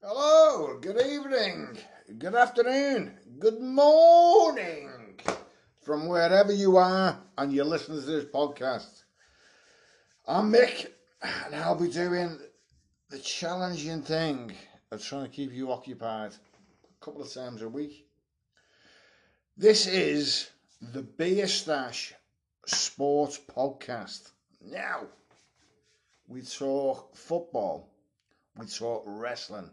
Hello, good evening, good afternoon, good morning from wherever you are and you're listening to this podcast. I'm Mick and I'll be doing the challenging thing of trying to keep you occupied a couple of times a week. This is the Beer Stash Sports Podcast. Now, we talk football, we talk wrestling,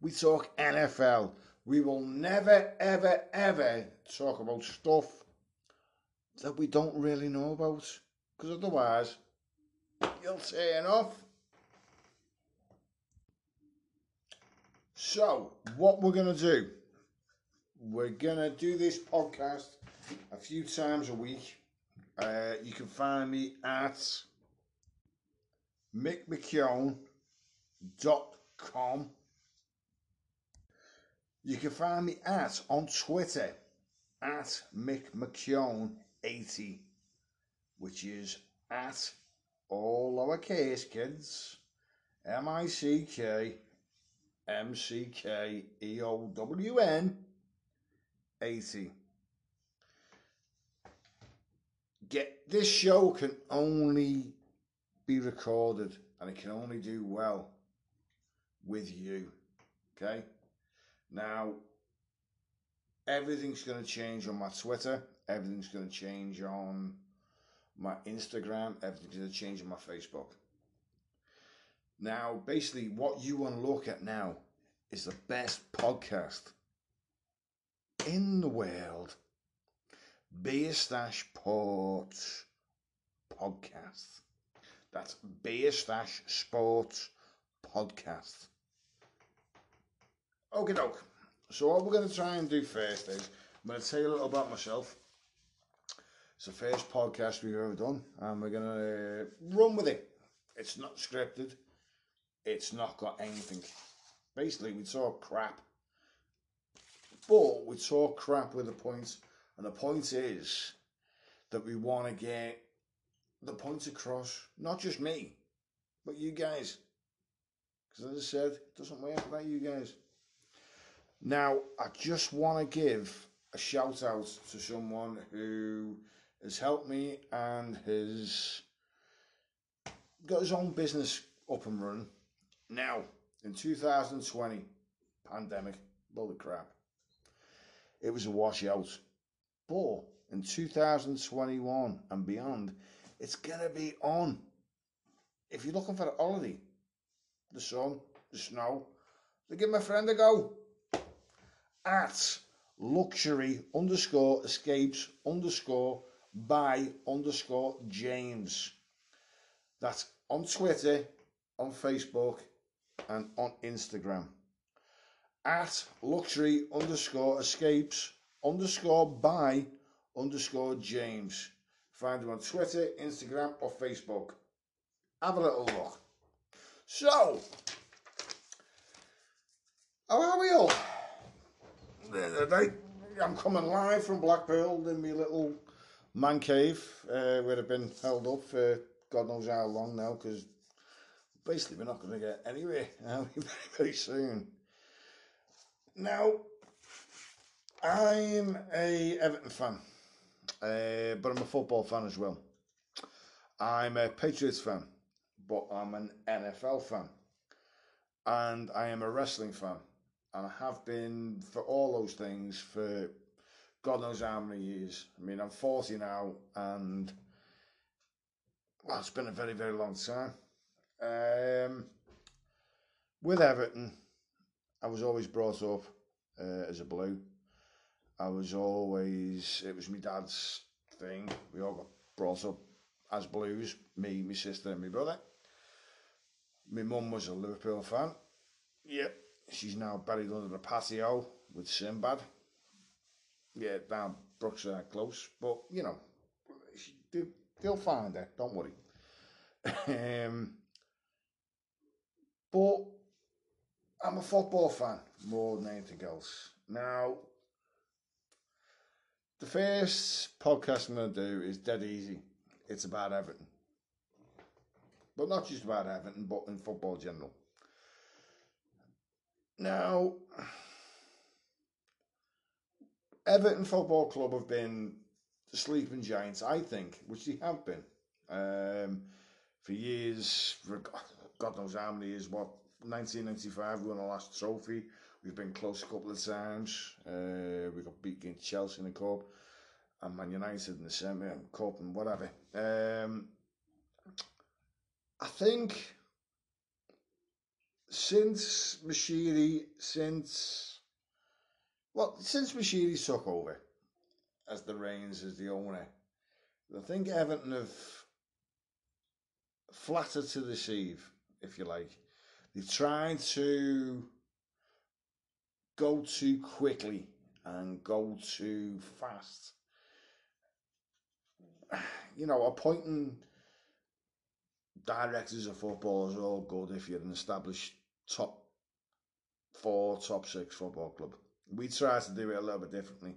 we talk NFL. We will never, ever, ever talk about stuff that we don't really know about. Because otherwise, you'll turn off. So, what we're going to do, we're going to do this podcast a few times a week. Uh, you can find me at mickmckeown.com you can find me at on Twitter at Mick McKeown80, which is at all lowercase kids M I C K M C K E O W N 80. Get this show can only be recorded and it can only do well with you. Okay? Now, everything's going to change on my Twitter. Everything's going to change on my Instagram. Everything's going to change on my Facebook. Now, basically, what you want to look at now is the best podcast in the world. Beer Stash Sports Podcast. That's Beer Stash Sports Podcast. Okay, doke. So what we're going to try and do first is I'm going to tell you a little about myself. It's the first podcast we've ever done, and we're going to uh, run with it. It's not scripted. It's not got anything. Basically, we talk crap, but we talk crap with a point, and the point is that we want to get the points across. Not just me, but you guys. Because as I said, it doesn't work without you guys. Now, I just want to give a shout out to someone who has helped me and has got his own business up and running. Now, in 2020, pandemic, holy crap, it was a washout. But in 2021 and beyond, it's going to be on. If you're looking for a holiday, the sun, the snow, then give my friend a go at luxury underscore escapes underscore by underscore James. That's on Twitter, on Facebook, and on Instagram. At luxury underscore escapes underscore by underscore James. Find him on Twitter, Instagram, or Facebook. Have a little look. So, how are we all? I'm coming live from Blackpool in my little man cave uh, where I've been held up for God knows how long now because basically we're not going to get anywhere very, very soon. Now, I'm a Everton fan, uh, but I'm a football fan as well. I'm a Patriots fan, but I'm an NFL fan. And I am a wrestling fan and I have been for all those things for God knows how many years. I mean, I'm 40 now, and well, it's been a very, very long time. Um, with Everton, I was always brought up uh, as a blue. I was always, it was my dad's thing. We all got brought up as blues, me, my sister, and my brother. My mum was a Liverpool fan. Yep, she's now buried under the patio with Sinbad. Yeah, down Brookside Close. But, you know, she, they, they'll find her, don't worry. um, but I'm a football fan more than anything else. Now, the first podcast I'm going to do is dead easy. It's about Everton. But not just about Everton, but in football general. Now, Everton Football Club have been sleeping giants, I think, which they have been um, for years. For God knows how many years. What 1995 we won the last trophy. We've been close a couple of times. Uh, we got beat against Chelsea in the cup, and Man United in the semi and cup and whatever. Um, I think since Moshiri, since well, since Moshiri took over as the reins as the owner, I think Everton have flattered to deceive, if you like. They tried to go too quickly and go too fast. You know, appointing directors of football is all good if you're an established top four, top six football club. We tried to do it a little bit differently,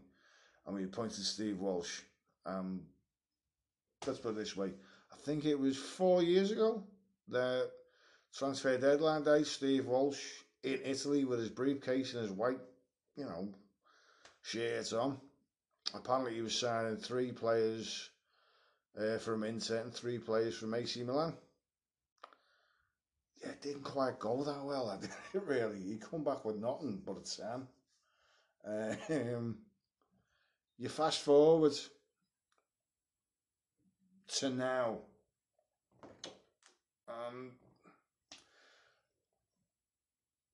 and we appointed Steve Walsh. Um, let's put it this way: I think it was four years ago the transfer deadline day. Steve Walsh in Italy with his briefcase and his white, you know, shirt on. Apparently, he was signing three players uh, from Inter and three players from AC Milan yeah, it didn't quite go that well. I did really. He come back with nothing but a 10. Um, you fast forward to now. Um,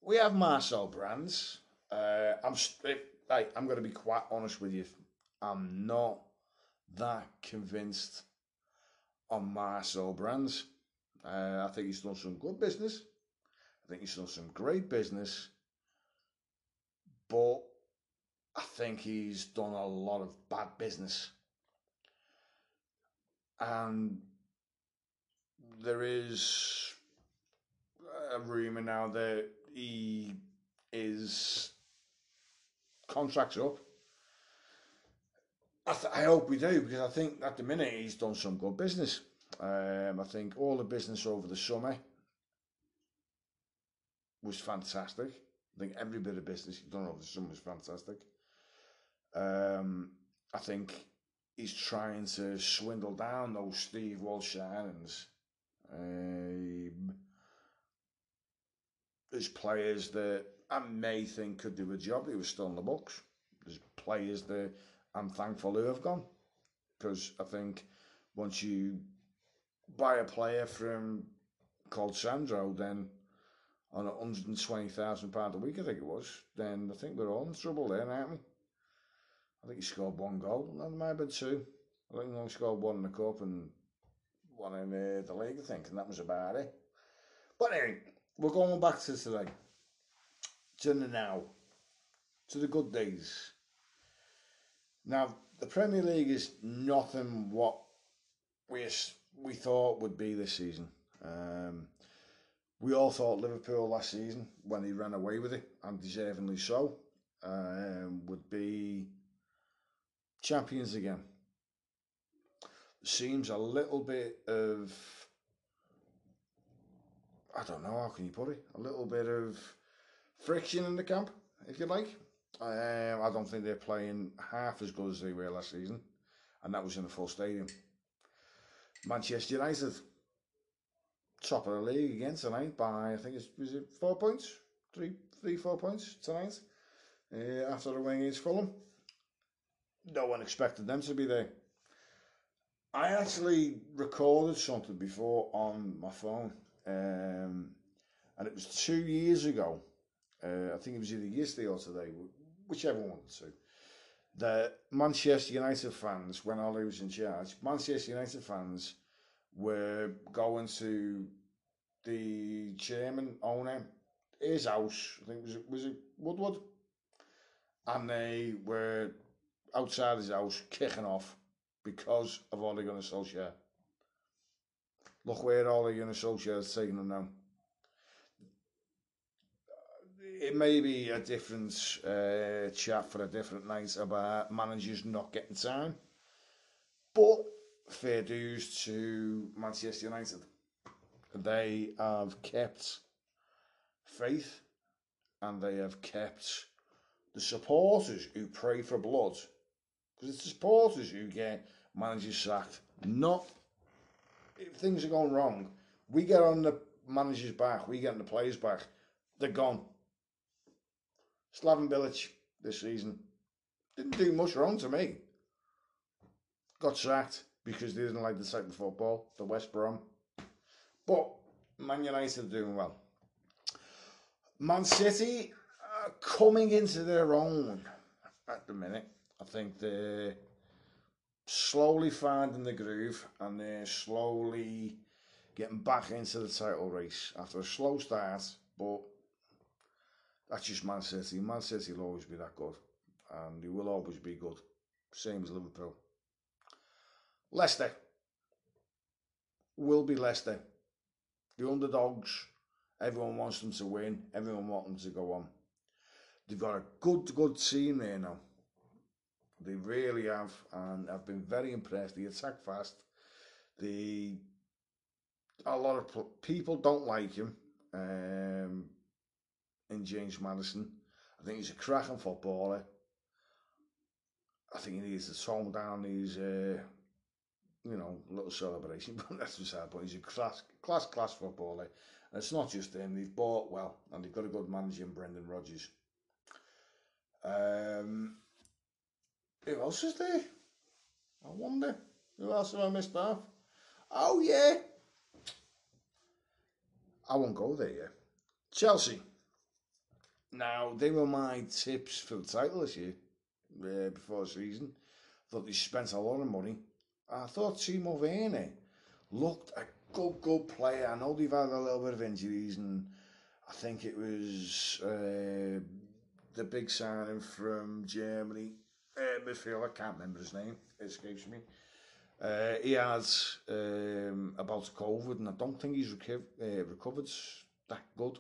we have Marcel Brands. Uh, I'm I, I'm to be quite honest with you. I'm not that convinced on Marcel Brands. Uh, I think he's done some good business. I think he's done some great business. But I think he's done a lot of bad business. And there is a rumour now that he is contracts up. I, th- I hope we do because I think at the minute he's done some good business. Um, I think all the business over the summer was fantastic. I think every bit of business he's done over the summer was fantastic. Um, I think he's trying to swindle down those Steve Walsh signings. Um, there's players that I may think could do a job. He was still in the books. There's players that I'm thankful who have gone because I think once you buy a player from called Sandro, then on a hundred and twenty thousand pound a week, I think it was, then I think we're all in trouble there, aren't we? I think he scored one goal. No, there might have been two. I think he only scored one in the cup and one in uh, the league, I think, and that was about it. But anyway, we're going back to today, to the now, to the good days. Now, the Premier League is nothing what we we thought would be this season. Um, we all thought Liverpool last season, when he ran away with it, and deservingly so, um, would be champions again. Seems a little bit of, I don't know, how can you put it? A little bit of friction in the camp, if you like. Um, I don't think they're playing half as good as they were last season, and that was in a full stadium. Manchester United, top of the league again tonight by I think it's was it four points, three, three, four points tonight. Uh, after the win against Fulham, no one expected them to be there. I actually recorded something before on my phone, um, and it was two years ago. Uh, I think it was either yesterday or today, whichever one of the Manchester United fans, when Ollie was in charge, Manchester United fans were going to the chairman, owner, his house, I think was it, was it Woodward? And they were outside his house kicking off because of Ole Gunnar Solskjaer. Look where Ole Gunnar Solskjaer is taking them now it may be a different uh, chat for a different night about managers not getting time, but fair dues to Manchester United. They have kept faith and they have kept the supporters who pray for blood, because it's the supporters who get managers sacked, not if things are going wrong. We get on the manager's back, we get on the players' back, they're gone. Slaven Bilic this season didn't do much wrong to me. Got sacked because they didn't like the second football, the West Brom. But Man United are doing well. Man City are coming into their own at the minute. I think they're slowly finding the groove and they're slowly getting back into the title race after a slow start, but that's just Man City. Man City will always be that good and he will always be good. Same as Liverpool. Leicester will be Leicester. The underdogs, everyone wants them to win, everyone wants them to go on. They've got a good, good team there now. They really have, and I've been very impressed. They attack fast. The a lot of people don't like him. Um, in James Maddison. I think he's a cracking footballer. I think he needs to tone down his, uh, you know, little celebration, but that's beside But He's a class, class, class footballer. And it's not just him. They've bought well, and they've got a good manager in Brendan Rodgers. Um, who else is there? I wonder. Who else have I missed off? Oh, yeah. I won't go there yet. Chelsea. Now, they were my tips for the title this year, uh, before the season. Thought they spent a lot of money. I thought Timo Werner looked a good, good player. I know they've had a little bit of injuries, and I think it was uh, the big signing from Germany, uh, midfielder, I can't remember his name, it escapes me. Uh, he has um, about COVID, and I don't think he's reco- uh, recovered that good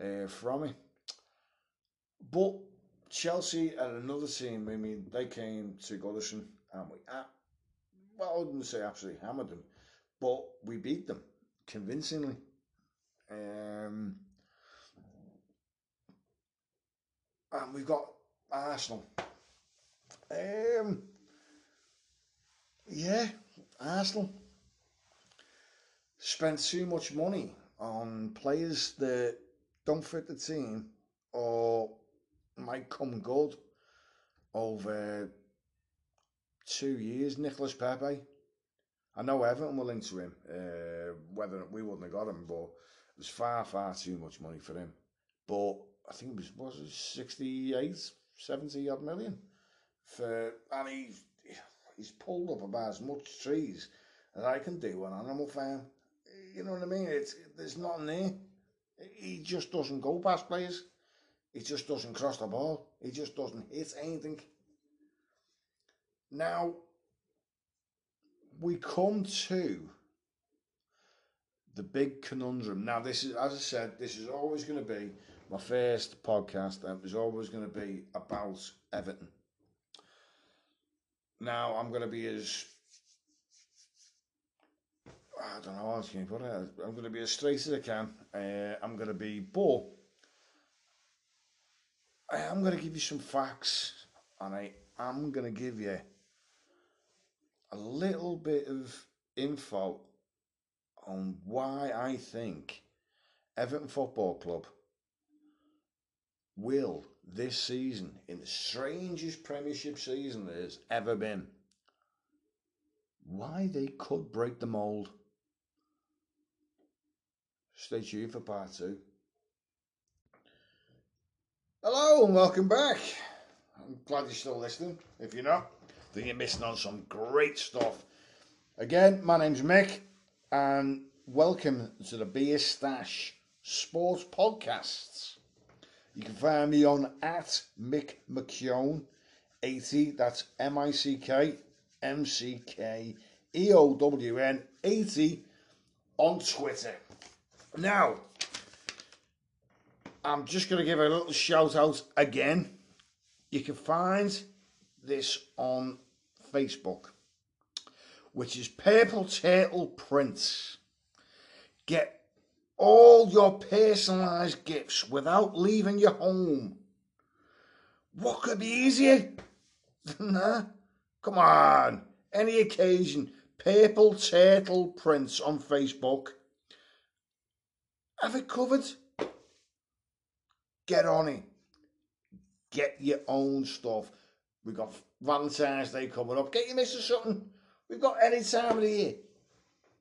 uh, from it. But Chelsea and another team, I mean, they came to Goodison and we, uh, well, I wouldn't say absolutely hammered them, but we beat them convincingly. Um, and we've got Arsenal. Um, yeah, Arsenal spent too much money on players that don't fit the team or might come good over two years. Nicolas Pepe. I know Everton were linked to him. Uh, whether we wouldn't have got him, but it was far, far too much money for him. But I think it was was it 68, 70 odd million for, and he's he's pulled up about as much trees as I can do on Animal Farm. You know what I mean? It's there's nothing there. He just doesn't go past players. He just doesn't cross the ball. He just doesn't hit anything. Now, we come to the big conundrum. Now, this is, as I said, this is always going to be my first podcast, and it's always going to be about Everton. Now, I'm going to be as I don't know how else can you put it. I'm going to be as straight as I can. Uh, I'm going to be, but I am going to give you some facts, and I am going to give you a little bit of info on why I think Everton Football Club will this season, in the strangest Premiership season there's ever been, why they could break the mould. Stay tuned for part two. Hello and welcome back. I'm glad you're still listening. If you're not, then you're missing on some great stuff. Again, my name's Mick, and welcome to the Beer Stash Sports Podcasts. You can find me on at Mick McKeown 80. That's M I C K M C K E O W N 80 on Twitter. Now, I'm just going to give a little shout out again. You can find this on Facebook, which is Purple Turtle Prints. Get all your personalised gifts without leaving your home. What could be easier than that? Come on, any occasion, purple turtle prints on Facebook. Have it covered. Get on it. Get your own stuff. We've got Valentine's Day coming up. Get your missus something. We've got any time of the year.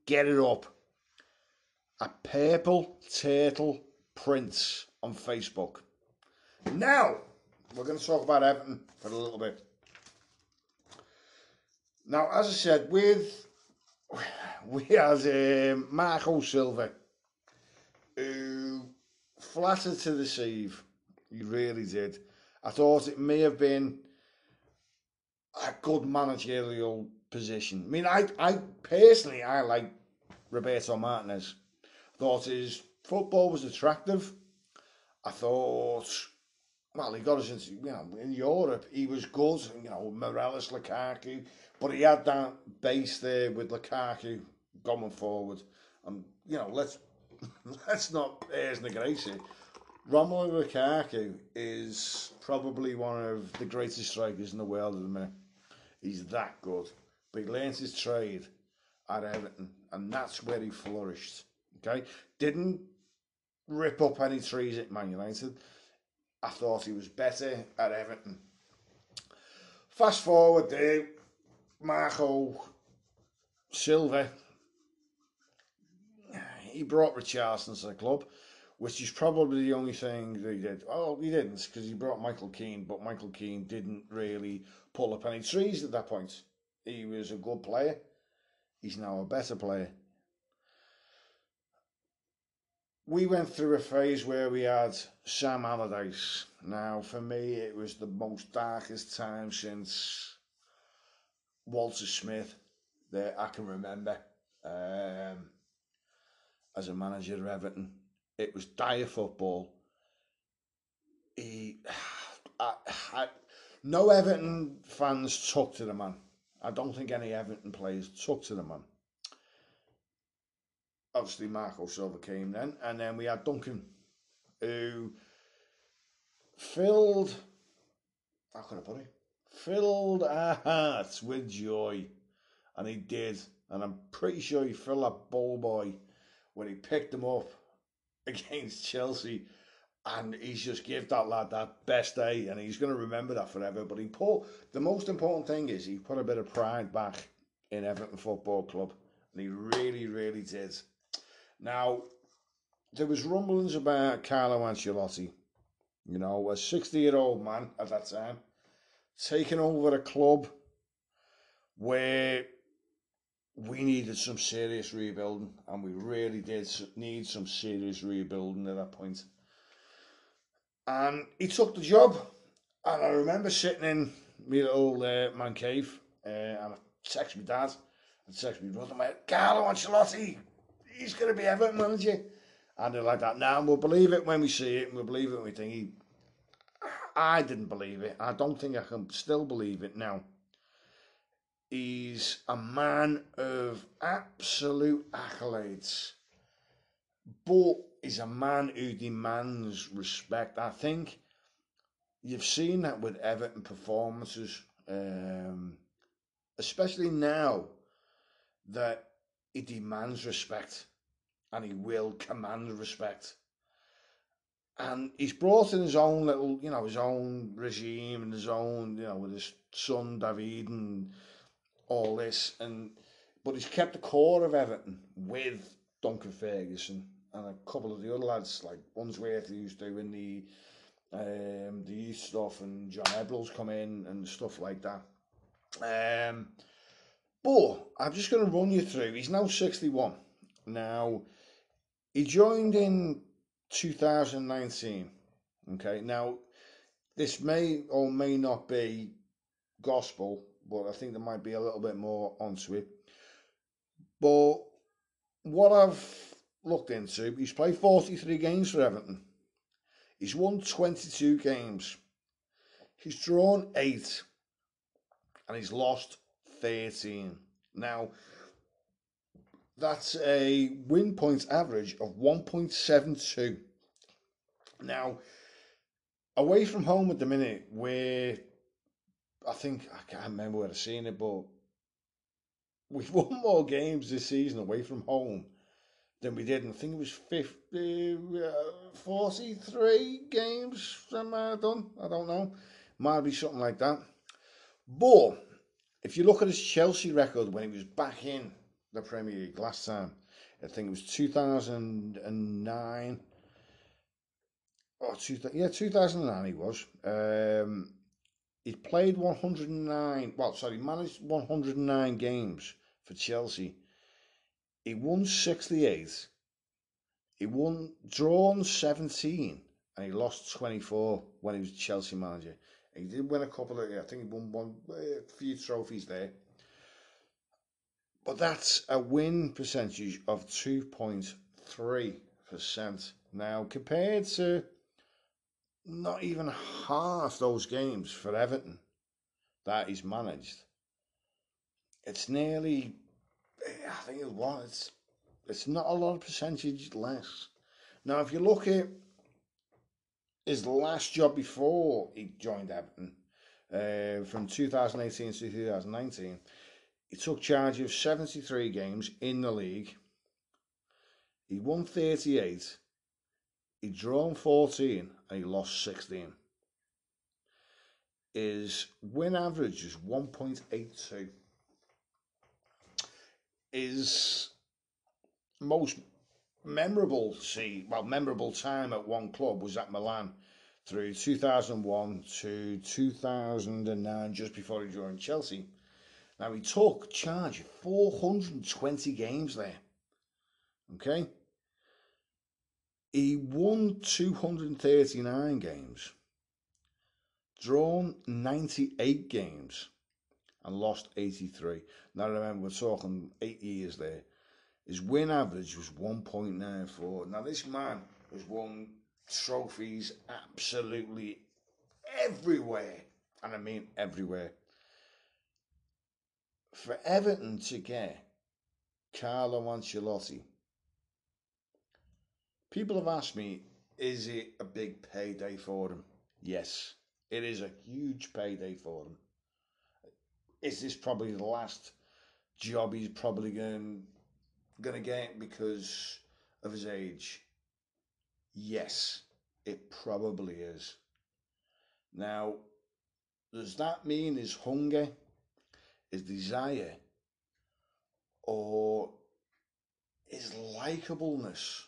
Get it up. A purple turtle prints on Facebook. Now, we're going to talk about Everton for a little bit. Now, as I said, with we had um, Marco Silva, who flattered to deceive. He really did. I thought it may have been a good managerial position. I mean, I, I personally, I like Roberto Martinez. Thought his football was attractive. I thought, well, he got us into, you know, in Europe, he was good. You know, Mirallas, Lukaku, but he had that base there with Lukaku going forward. And you know, let's let's not airs Gracie. Romelu Lukaku is probably one of the greatest strikers in the world at the minute. He's that good. But he learned his trade at Everton, and that's where he flourished. Okay? Didn't rip up any trees at Man United. I thought he was better at Everton. Fast forward there, Marco Silva. He brought Richarlison to the club which is probably the only thing they did. Oh, he didn't because he brought Michael Keane, but Michael Keane didn't really pull up any trees at that point. He was a good player. He's now a better player. We went through a phase where we had Sam Allardyce. Now, for me, it was the most darkest time since Walter Smith that I can remember um, as a manager of Everton it was dire football. He, I, I, no Everton fans took to the man. I don't think any Everton players took to the man. Obviously, Marco Silva came then, and then we had Duncan, who filled, how can I put it? Filled our hearts with joy. And he did. And I'm pretty sure he filled that ball boy when he picked him up against Chelsea, and he's just give that lad that best day, and he's going to remember that forever. But he put the most important thing is he put a bit of pride back in Everton Football Club, and he really, really did. Now, there was rumblings about Carlo Ancelotti, you know, a sixty-year-old man at that time, taking over a club where we needed some serious rebuilding, and we really did need some serious rebuilding at that point. And he took the job, and I remember sitting in my little uh, man cave, uh, and I texted my dad, and texted my brother, my Carlo Ancelotti, he's going to be Everton manager. And they're like that. Now and we'll believe it when we see it, and we'll believe it when we think he. I didn't believe it. I don't think I can still believe it now. He's a man of absolute accolades, but he's a man who demands respect. I think you've seen that with Everton performances, um, especially now that he demands respect and he will command respect. And he's brought in his own little, you know, his own regime and his own, you know, with his son David and all this, and but he's kept the core of Everton with Duncan Ferguson and a couple of the other lads like Unsworth who's doing the um, the youth stuff, and John Ebbrell's come in and stuff like that. Um, but I'm just going to run you through. He's now 61. Now, he joined in 2019. Okay, now this may or may not be gospel but I think there might be a little bit more onto it. But what I've looked into, he's played 43 games for Everton. He's won 22 games. He's drawn 8 and he's lost 13. Now, That's a win points average of 1.72. Now, away from home at the minute, where I think I can't remember where I've seen it, but we've won more games this season away from home than we did. And I think it was 50, uh, 43 games might have done. I don't know. Might be something like that. But if you look at his Chelsea record when he was back in the Premier League last time, I think it was 2009. Oh, two, yeah, 2009 he was. Um, he played 109, well, sorry, managed 109 games for Chelsea. He won 68. He won, drawn 17, and he lost 24 when he was Chelsea manager. He did win a couple of, I think he won one, eh, a few trophies there. But that's a win percentage of 2.3%. Now, compared to not even half those games for Everton that he's managed, it's nearly, I think it was, it's, it's not a lot of percentage less. Now, if you look at his last job before he joined Everton, uh, from 2018 to 2019, he took charge of 73 games in the league. He won 38. He drawn 14 and he lost 16. His win average is 1.82. His most memorable see well memorable time at one club was at Milan through 2001 to 2009 just before he joined Chelsea now he took charge of 420 games there okay he won 239 games drawn 98 games and lost 83 now remember we're talking 8 years there his win average was 1.94. Now, this man has won trophies absolutely everywhere. And I mean everywhere. For Everton to get Carlo Ancelotti, people have asked me, is it a big payday for him? Yes, it is a huge payday for him. Is this probably the last job he's probably going going to get because of his age? Yes, it probably is. Now, does that mean his hunger, his desire, or his likableness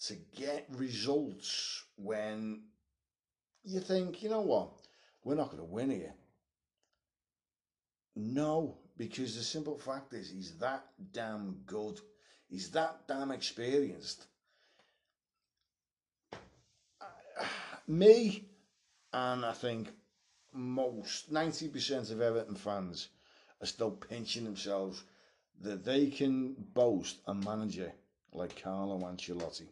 to get results when you think, you know what, we're not going to win here? No, because the simple fact is he's that damn good. He's that damn experienced. Me, and I think most 90% of Everton fans are still pinching themselves that they can boast a manager like Carlo Ancelotti.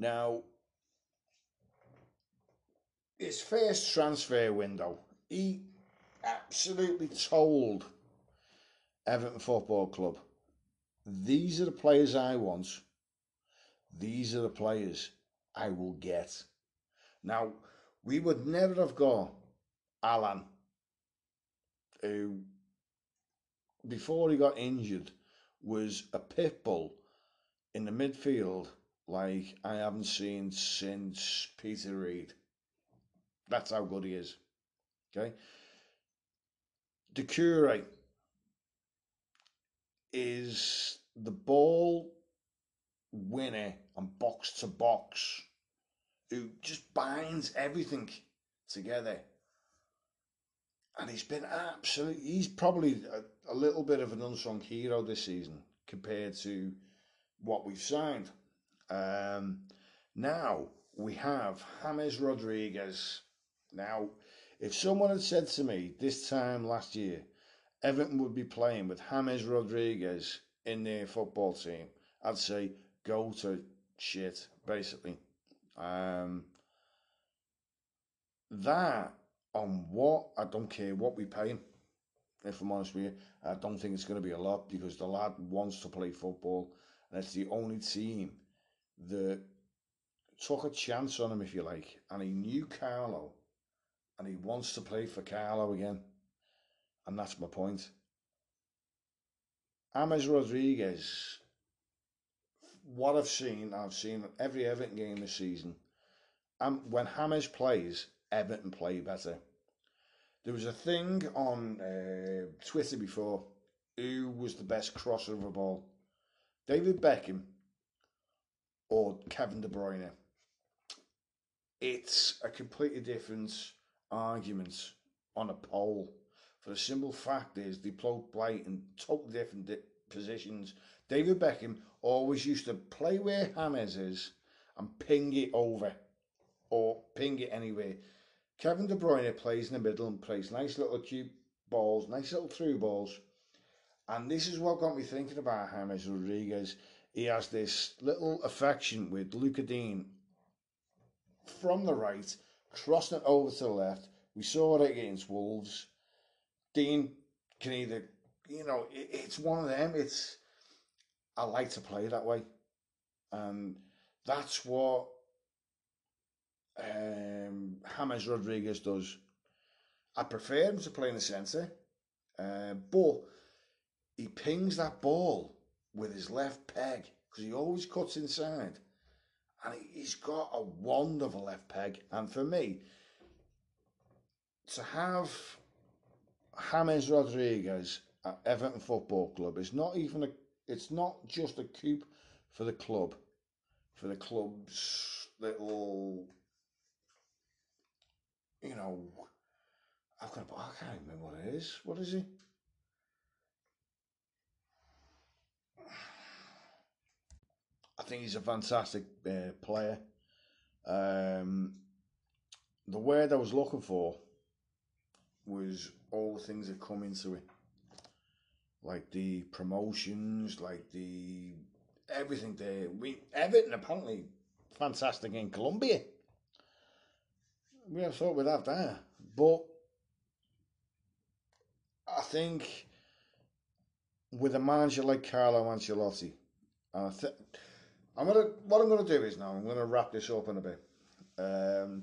Now, his first transfer window, he absolutely told Everton Football Club, these are the players I want. These are the players I will get. Now, we would never have got Allan, who, before he got injured, was a pit bull in the midfield like I haven't seen since Peter Reid. That's how good he is. Okay. Doucouré is the ball winner and box to box who just binds everything together. And he's been absolutely, he's probably a, a little bit of an unsung hero this season compared to what we've signed. Um, now we have James Rodriguez. Now, if someone had said to me this time last year, Everton would be playing with James Rodriguez in their football team, I'd say go to shit, basically. Um, that on what I don't care what we pay him. if I'm honest with you. I don't think it's going to be a lot because the lad wants to play football, and it's the only team that took a chance on him, if you like, and he knew Carlo, and he wants to play for Carlo again, and that's my point. James Rodriguez, what I've seen, I've seen every Everton game this season. And when James plays, Everton play better. There was a thing on uh, Twitter before who was the best crosser of a ball David Beckham or Kevin De Bruyne. It's a completely different argument on a poll. For the simple fact is, they play in totally different di- positions. David Beckham always used to play where James is and ping it over or ping it anywhere. Kevin De Bruyne plays in the middle and plays nice little cute balls, nice little through balls. And this is what got me thinking about James Rodriguez. He has this little affection with Lucas Digne from the right, crossing it over to the left. We saw it against Wolves. Digne can either, you know, it, it's one of them. It's I like to play that way, and that's what um, James Rodriguez does. I prefer him to play in the centre, uh, but he pings that ball with his left peg because he always cuts inside, and he's got a wonderful left peg. And for me, to have James Rodriguez at Everton Football Club is not even a. It's not just a coup for the club, for the club's little you know, I've got. I can't remember what it is. What is he? Think he's a fantastic uh, player. Um, the word I was looking for was all things that come into it, like the promotions, like the everything there. We Everton apparently fantastic in Colombia we have thought we'd have that. But I think with a manager like Carlo Ancelotti, and I think I'm gonna what I'm gonna do is now I'm gonna wrap this up in a bit. Um,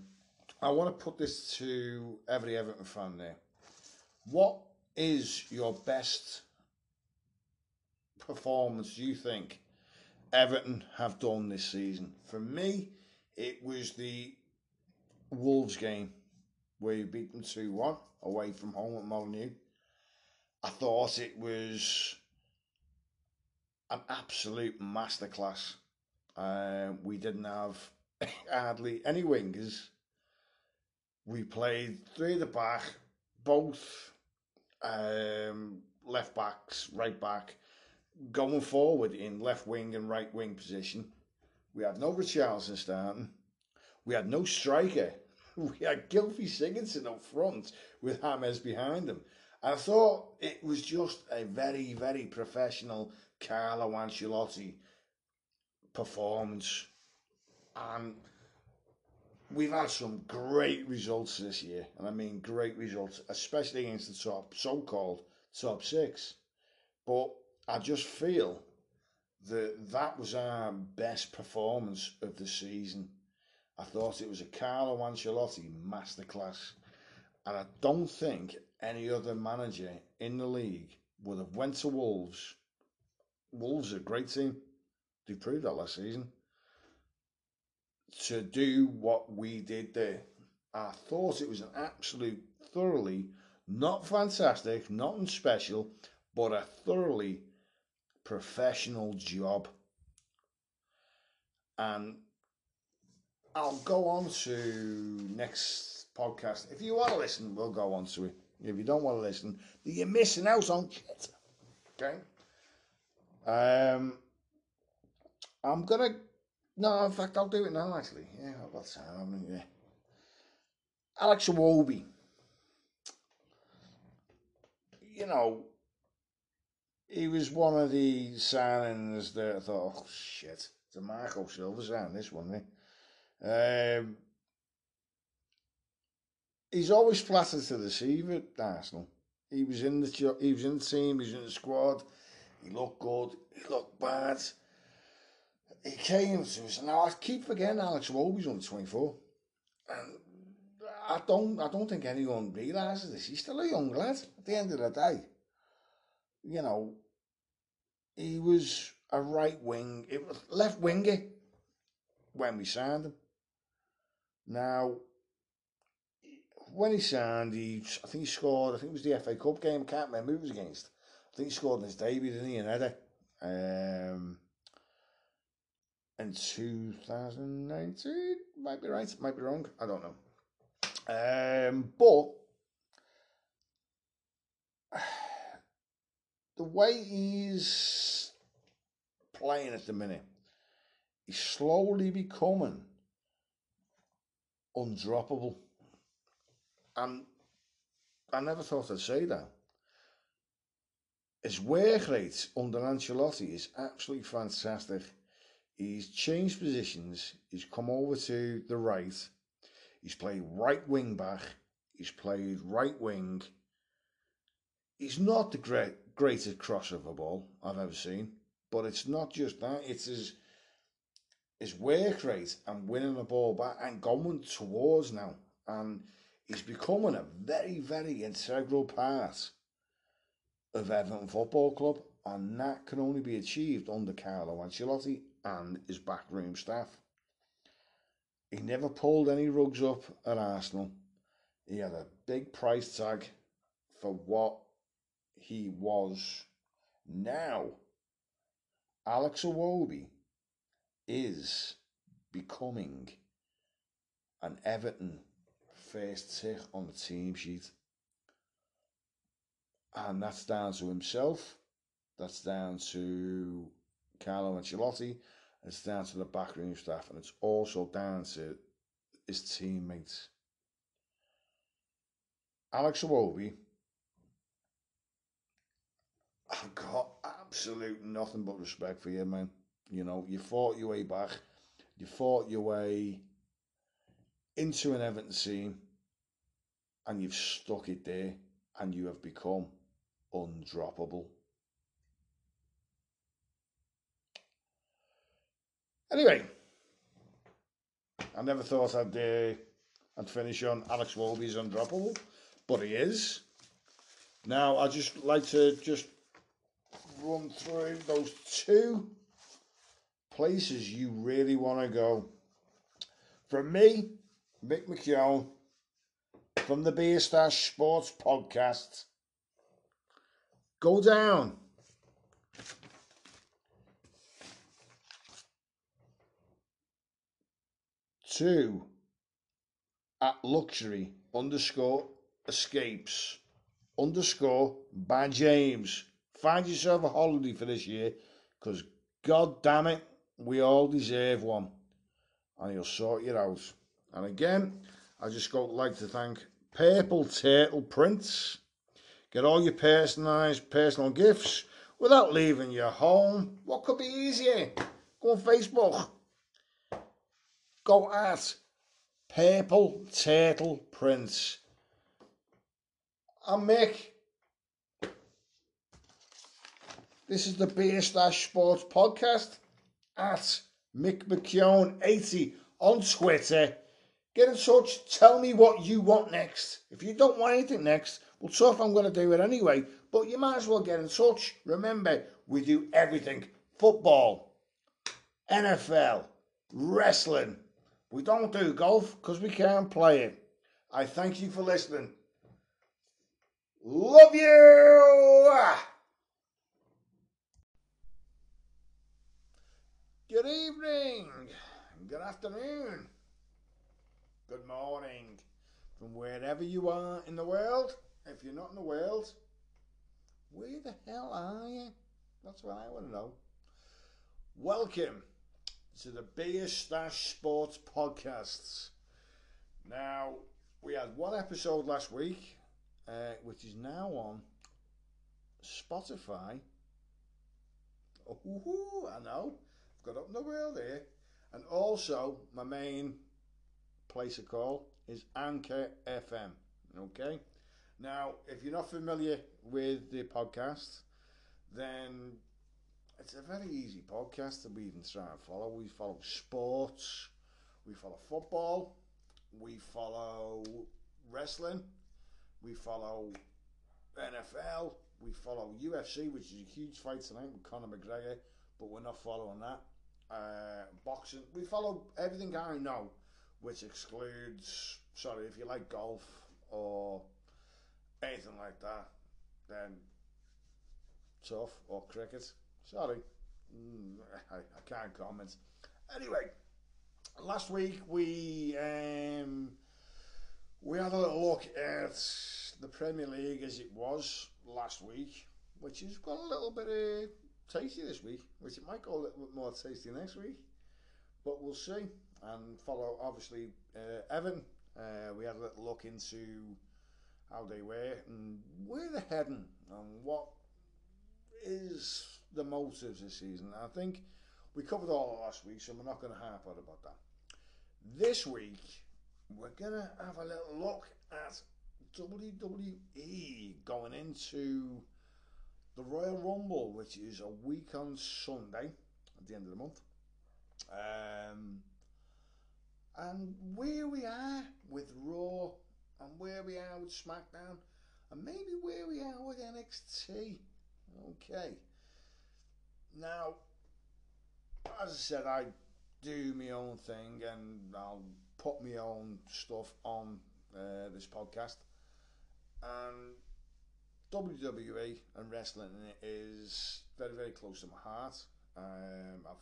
I want to put this to every Everton fan there. What is your best performance you think Everton have done this season? For me, it was the Wolves game where you beat them 2 1 away from home at Molineux. I thought it was an absolute masterclass. Uh, we didn't have hardly any wingers. We played three at the back, both um, left backs, right back, going forward in left wing and right wing position. We had no Richarlison starting. We had no striker. We had Gylfi Sigurdsson up front with James behind him. I thought it was just a very, very professional Carlo Ancelotti performance. And we've had some great results this year. And I mean great results, especially against the top, so-called top six. But I just feel that that was our best performance of the season. I thought it was a Carlo Ancelotti masterclass. And I don't think any other manager in the league would have went to Wolves. Wolves are a great team. They proved that last season. To do what we did there. I thought it was an absolute thoroughly, not fantastic, nothing special, but a thoroughly professional job. And I'll go on to next podcast. If you want to listen, we'll go on to it. If you don't want to listen, you're missing out on shit. Okay. Um, I'm gonna. No, in fact, I'll do it now. Actually, yeah, I've got time. Yeah. Alex Iwobi. You know, he was one of the signings that I thought, oh shit, it's a Marco Silva sign this one, eh? Um, he's always flattered to deceive at Arsenal. He was in the he was in the team. He was in the squad. He looked good. He looked bad. He came to us. Now I keep forgetting Alex Iwobi's only twenty four, and I don't I don't think anyone realises this. He's still a young lad. At the end of the day, you know, he was a right wing, it was left winger when we signed him. Now, when he signed, he I think he scored. I think it was the FA Cup game. Can't remember who was against. I think he scored in his debut, didn't he? In Eddie, um, in two thousand nineteen. Might be right. Might be wrong. I don't know. Um, but the way he's playing at the minute, he's slowly becoming undroppable. And I never thought I'd say that. His work rate under Ancelotti is absolutely fantastic. He's changed positions. He's come over to the right. He's played right wing back. He's played right wing. He's not the great, greatest crossover ball I've ever seen, but it's not just that. It's his his work rate and winning the ball back and going towards now. And he's becoming a very, very integral part of Everton Football Club. And that can only be achieved under Carlo Ancelotti and his backroom staff. He never pulled any rugs up at Arsenal. He had a big price tag for what he was now. Alex Iwobi is becoming an Everton first tick on the team sheet. And that's down to himself. That's down to Carlo Ancelotti. It's down to the backroom staff. And it's also down to his teammates. Alex Iwobi, I've got absolute nothing but respect for you, man. You know, you fought your way back, you fought your way into an Everton team, and you've stuck it there, and you have become undroppable. Anyway, I never thought I'd uh, I'd finish on Alex Iwobi's undroppable, but he is. Now I just like to just run through those two places you really want to go. From me, Mick McKeown, from the Beer Stash Sports Podcast, go down. To at luxury underscore escapes underscore by James. Find yourself a holiday for this year because god damn it, we all deserve one. And he'll sort you out. And again, I just got like to thank Purple Turtle Prints. Get all your personalised personal gifts without leaving your home. What could be easier? Go on Facebook. Go at Purple Turtle Prints I'm Mick. This is the Beer Stash Sports Podcast at Mick McKeown80 on Twitter. Get in touch. Tell me what you want next. If you don't want anything next, well, tough, I'm going to do it anyway. But you might as well get in touch. Remember, we do everything football, NFL, wrestling. We don't do golf because we can't play it. I thank you for listening. Love you! Good evening, good afternoon, good morning from wherever you are in the world. If you're not in the world, where the hell are you? That's what I want to know. Welcome to the Beer Stash Sports Podcasts. Now, we had one episode last week, uh, which is now on Spotify. Oh, I know I've got up in the world here. And also, my main place of call is Anchor FM. Okay? Now, if you're not familiar with the podcast, then it's a very easy podcast that we even try and follow. We follow sports, we follow football, we follow wrestling, we follow NFL, we follow UFC, which is a huge fight tonight with Conor McGregor, but we're not following that. Uh, boxing, we follow everything I know, which excludes, sorry, if you like golf or anything like that, then tough or cricket. Sorry, mm, I, I can't comment. Anyway, last week we um, we had a little look at the Premier League as it was last week, which has got a little bit of tasty this week, which it might go a little bit more tasty next week, but we'll see. And follow obviously uh, Evan. Uh, we had a little look into how they were and where they're heading and what is the motives this season. I think we covered all last week, so we're not going to harp on about that. This week, we're going to have a little look at WWE going into the Royal Rumble, which is a week on Sunday at the end of the month. Um, and where we are with Raw and where we are with SmackDown and maybe where we are with NXT. Okay. Now, as I said, I do my own thing and I'll put my own stuff on uh, this podcast. And WWE and wrestling is very, very close to my heart. Um, I've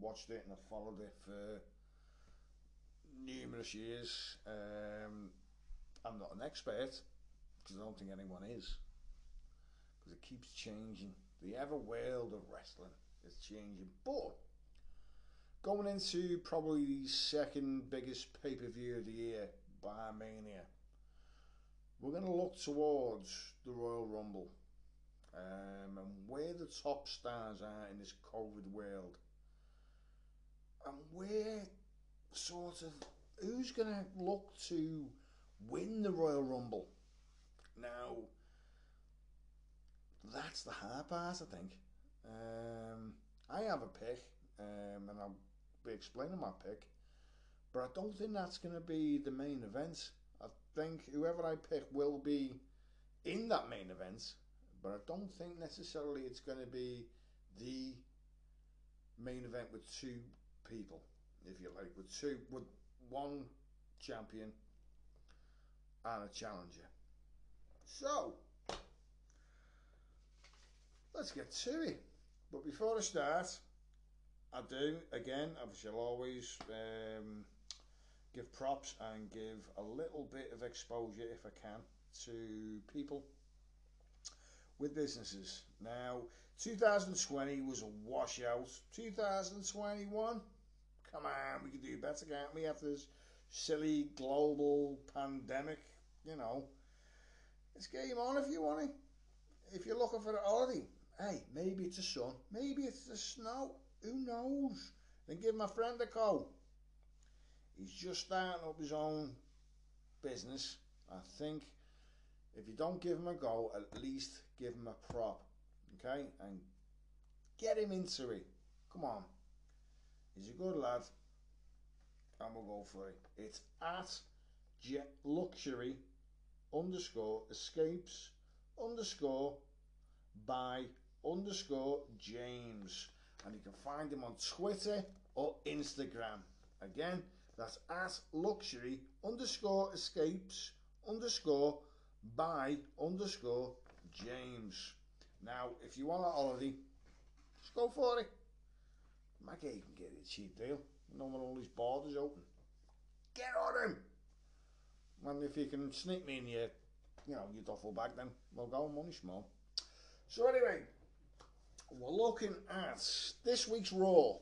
watched it and I've followed it for numerous years. Um, I'm not an expert because I don't think anyone is because it keeps changing. The ever world of wrestling is changing, but going into probably the second biggest pay per view of the year, Mania, we're going to look towards the Royal Rumble um, and where the top stars are in this COVID world, and where sort of who's going to look to win the Royal Rumble. Now, that's the hard part, I think. Um, I have a pick, um, and I'll be explaining my pick, but I don't think that's going to be the main event. I think whoever I pick will be in that main event, but I don't think necessarily it's going to be the main event with two people, if you like, with two, with one champion and a challenger. So, let's get to it. But before I start, I do, again, I shall always um, give props and give a little bit of exposure, if I can, to people with businesses. Now, 2020 was a washout. 2021, come on, we can do better, can't we, after this silly global pandemic? you know, it's game on if you want it. If you're looking for a holiday, hey, maybe it's the sun, maybe it's the snow, who knows? Then give my friend a call. He's just starting up his own business. I think if you don't give him a go, at least give him a prop, okay? And get him into it. Come on. He's a good lad. And we'll go for it. It's at Luxury underscore escapes underscore by underscore James. And you can find him on Twitter or Instagram. Again, that's at luxury underscore escapes underscore by underscore James. Now, if you want a holiday, just go for it. Maggie can get a cheap deal. No one all these borders open. Get on him! And if you can sneak me in your, you know, your duffel bag, then we'll go. Money small. So anyway, we're looking at this week's Raw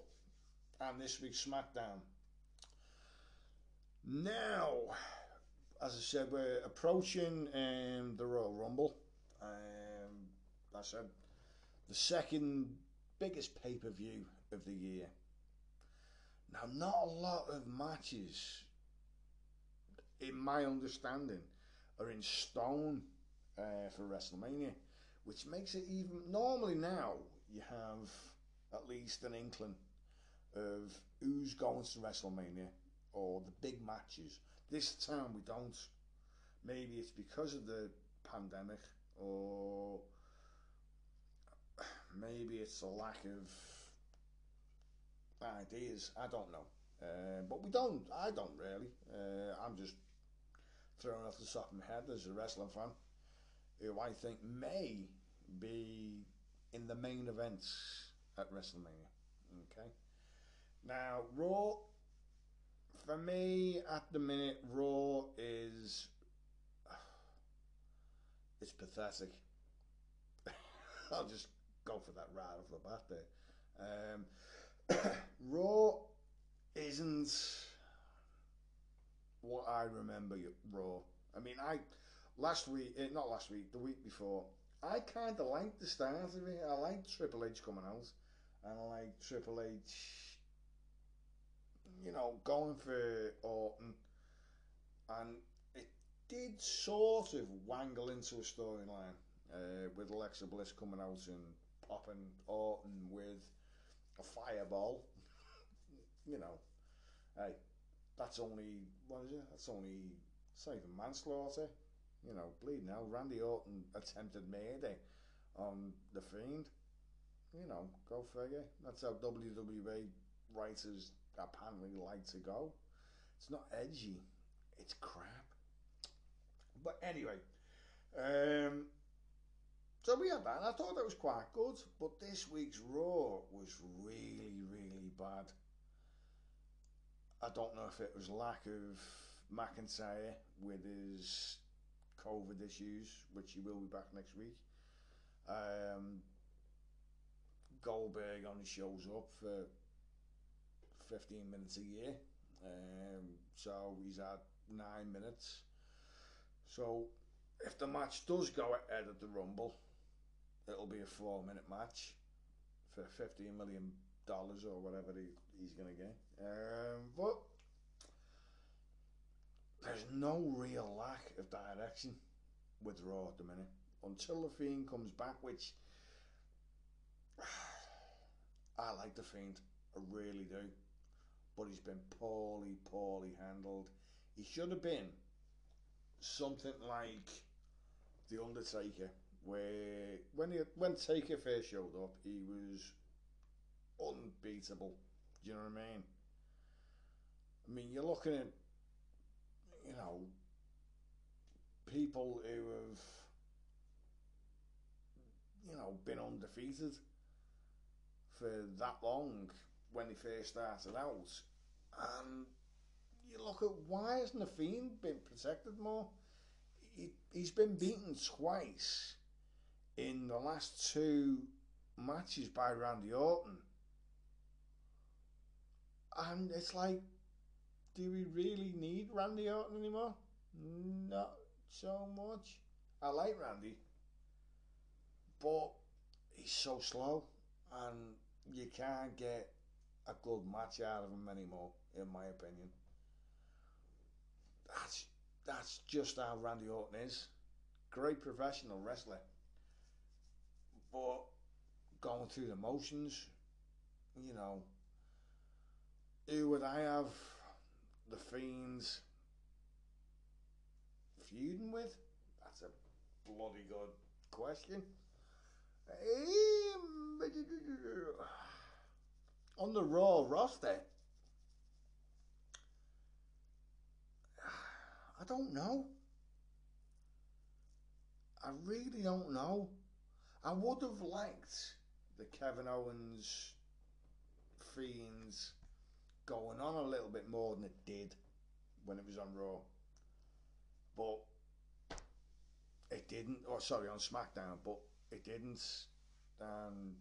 and this week's SmackDown. Now, as I said, we're approaching um, the Royal Rumble. Um, I said the second biggest pay per view of the year. Now, not a lot of matches in my understanding, are in stone uh, for WrestleMania, which makes it even. Normally now you have at least an inkling of who's going to WrestleMania or the big matches. This time we don't. Maybe it's because of the pandemic or maybe it's a lack of ideas. I don't know. Uh, but we don't. I don't really. Uh, I'm just throwing off the top of my head as a wrestling fan who I think may be in the main events at WrestleMania. Okay. Now, Raw, for me at the minute, Raw is. It's pathetic. I'll just go for that right off the bat there. Um, Raw isn't what I remember Raw. I mean, I last week, eh, not last week, the week before, I kind of liked the start of it. I liked Triple H coming out, and I like Triple H, you know, going for Orton, and it did sort of wangle into a storyline uh, with Alexa Bliss coming out and popping Orton with a fireball. you know, hey, that's only what is it? That's only saving manslaughter you know, bleeding out. Randy Orton attempted murder on The Fiend. You know, go figure. That's how WWE writers apparently like to go. It's not edgy, it's crap. But anyway, um, so we had that, and I thought that was quite good. But this week's Raw was really, really bad. I don't know if it was lack of McIntyre with his COVID issues, which he will be back next week. Um, Goldberg only shows up for 15 minutes a year, um, so he's had nine minutes. So if the match does go ahead of the Rumble, it'll be a four minute match for 15 million dollars or whatever he, he's going to get. Um, but there's no real lack of direction with Raw at the minute until the Fiend comes back, which I like the Fiend, I really do, but he's been poorly, poorly handled. He should have been something like the Undertaker, where when he when Taker first showed up, he was unbeatable. Do you know what I mean? I mean, you're looking at you know, people who have, you know, been undefeated for that long when they first started out. And you look at why hasn't the Fiend been protected more? He, he's been beaten twice in the last two matches by Randy Orton. And it's like, do we really need Randy Orton anymore? Not so much. I like Randy, but he's so slow, and you can't get a good match out of him anymore, in my opinion. That's that's just how Randy Orton is. Great professional wrestler, but going through the motions, you know. Who would I have the Fiends feuding with? That's a bloody good question. On the Raw roster, I don't know. I really don't know. I would have liked the Kevin Owens Fiends going on a little bit more than it did when it was on Raw. But it didn't, Oh, sorry, on SmackDown, but it didn't. And,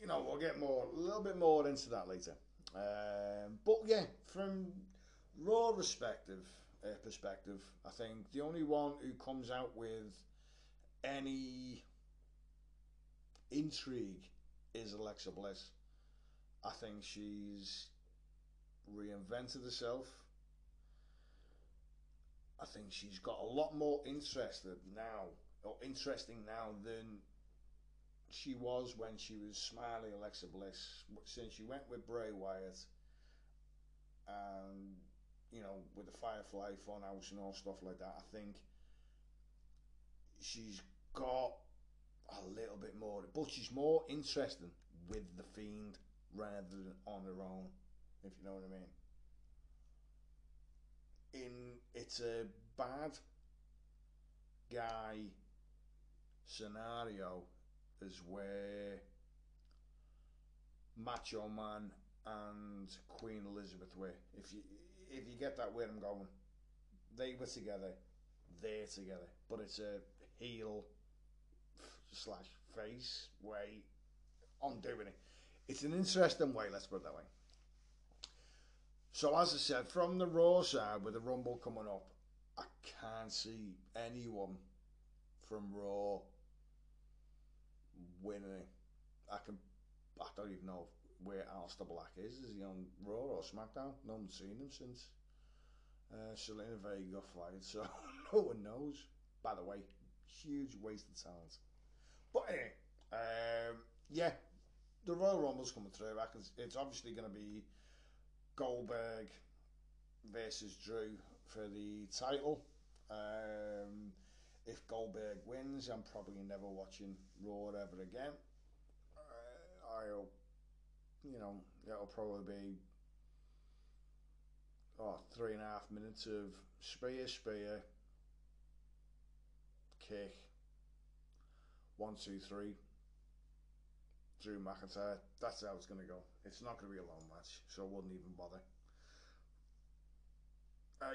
you know, we'll get more, a little bit more into that later. Um, but yeah, from Raw perspective, uh, perspective, I think the only one who comes out with any intrigue is Alexa Bliss. I think she's reinvented herself. I think she's got a lot more interested now, or interesting now than she was when she was Smiley Alexa Bliss. Since she went with Bray Wyatt, and you know, with the Firefly Funhouse and all stuff like that, I think she's got a little bit more, but she's more interesting with the Fiend rather than on their own, if you know what I mean. In it's a bad guy scenario is where Macho Man and Queen Elizabeth were. If you if you get that where I'm going, they were together, they're together, but it's a heel slash face way on doing it. It's an interesting way, let's put it that way. So as I said, from the Raw side with the Rumble coming up, I can't see anyone from Raw winning. I can. I don't even know where Aleister Black is. Is he on Raw or SmackDown? No one's seen him since uh, Zelina Vega fired, so no one knows. By the way, huge waste of talent. But anyway, um, yeah, the Royal Rumble's coming through. I can, it's obviously going to be Goldberg versus Drew for the title. Um, if Goldberg wins, I'm probably never watching Raw ever again. Uh, I'll, you know, that'll probably be oh, three and a half minutes of spear, spear, kick, one, two, three. Drew McIntyre. That's how it's going to go. It's not going to be a long match, so I wouldn't even bother. I,